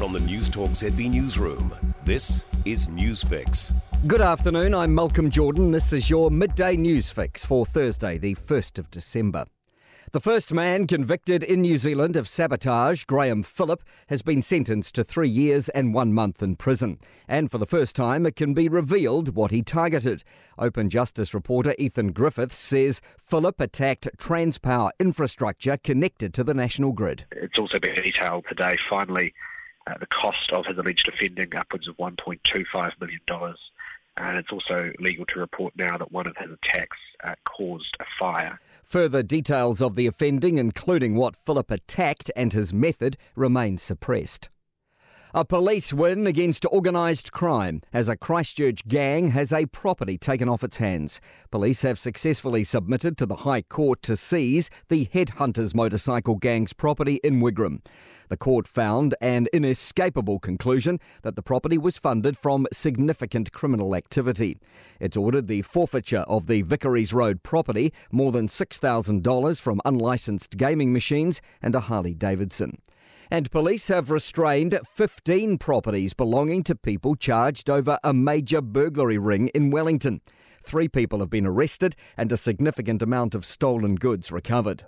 From the Newstalk ZB Newsroom, this is Newsfix. Good afternoon, I'm Malcolm Jordan. This is your midday newsfix for Thursday, the 1st of December. The first man convicted in New Zealand of sabotage, Graham Phillip, has been sentenced to three years and one month in prison. And for the first time, it can be revealed what he targeted. Open Justice reporter Ethan Griffiths says Phillip attacked Transpower infrastructure connected to the national grid. It's also been detailed today, finally, uh, the cost of his alleged offending, upwards of $1.25 million. And it's also legal to report now that one of his attacks uh, caused a fire. Further details of the offending, including what Philip attacked and his method, remain suppressed. A police win against organised crime as a Christchurch gang has a property taken off its hands. Police have successfully submitted to the High Court to seize the Headhunters motorcycle gang's property in Wigram. The court found an inescapable conclusion that the property was funded from significant criminal activity. It's ordered the forfeiture of the Vickerys Road property, more than $6,000 from unlicensed gaming machines, and a Harley Davidson. And police have restrained 15 properties belonging to people charged over a major burglary ring in Wellington. Three people have been arrested and a significant amount of stolen goods recovered.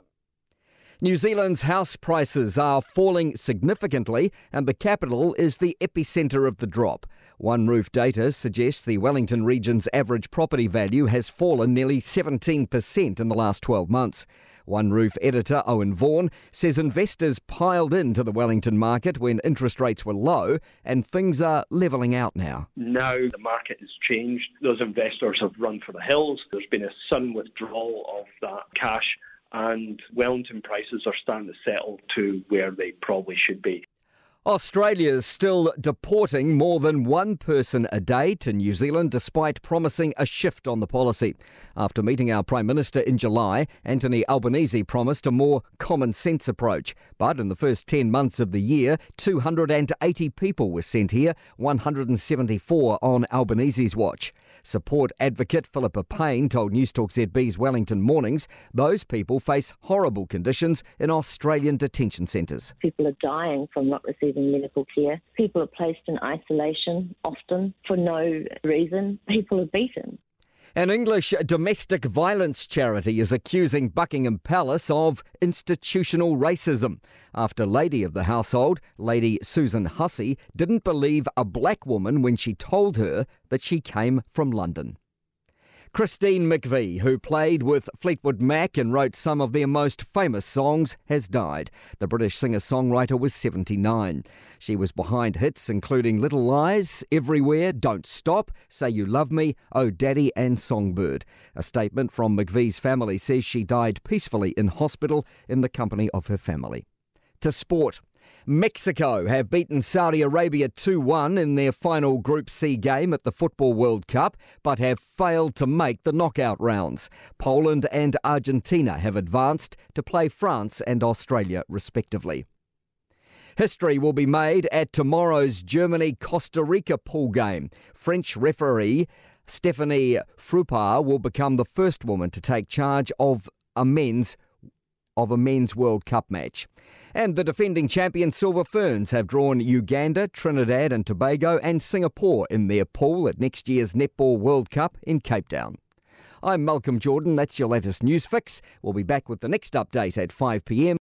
New Zealand's house prices are falling significantly, and the capital is the epicentre of the drop. OneRoof data suggests the Wellington region's average property value has fallen nearly 17% in the last 12 months. OneRoof editor Owen Vaughan says investors piled into the Wellington market when interest rates were low, and things are levelling out now. Now the market has changed. Those investors have run for the hills. There's been a sudden withdrawal of that cash and Wellington prices are starting to settle to where they probably should be. Australia is still deporting more than one person a day to New Zealand despite promising a shift on the policy. After meeting our Prime Minister in July, Anthony Albanese promised a more common sense approach. But in the first 10 months of the year, 280 people were sent here, 174 on Albanese's watch. Support advocate Philippa Payne told Newstalk ZB's Wellington Mornings those people face horrible conditions in Australian detention centres. People are dying from not receiving medical care. People are placed in isolation, often for no reason. People are beaten. An English domestic violence charity is accusing Buckingham Palace of institutional racism after Lady of the Household, Lady Susan Hussey, didn't believe a black woman when she told her that she came from London. Christine McVie, who played with Fleetwood Mac and wrote some of their most famous songs, has died. The British singer songwriter was 79. She was behind hits including Little Lies, Everywhere, Don't Stop, Say You Love Me, Oh Daddy, and Songbird. A statement from McVie's family says she died peacefully in hospital in the company of her family. To sport. Mexico have beaten Saudi Arabia 2 1 in their final Group C game at the Football World Cup, but have failed to make the knockout rounds. Poland and Argentina have advanced to play France and Australia, respectively. History will be made at tomorrow's Germany Costa Rica pool game. French referee Stephanie Frappart will become the first woman to take charge of a men's of a men's World Cup match. And the defending champion Silver Ferns have drawn Uganda, Trinidad and Tobago and Singapore in their pool at next year's Netball World Cup in Cape Town. I'm Malcolm Jordan. That's your latest news fix. We'll be back with the next update at 5 p.m.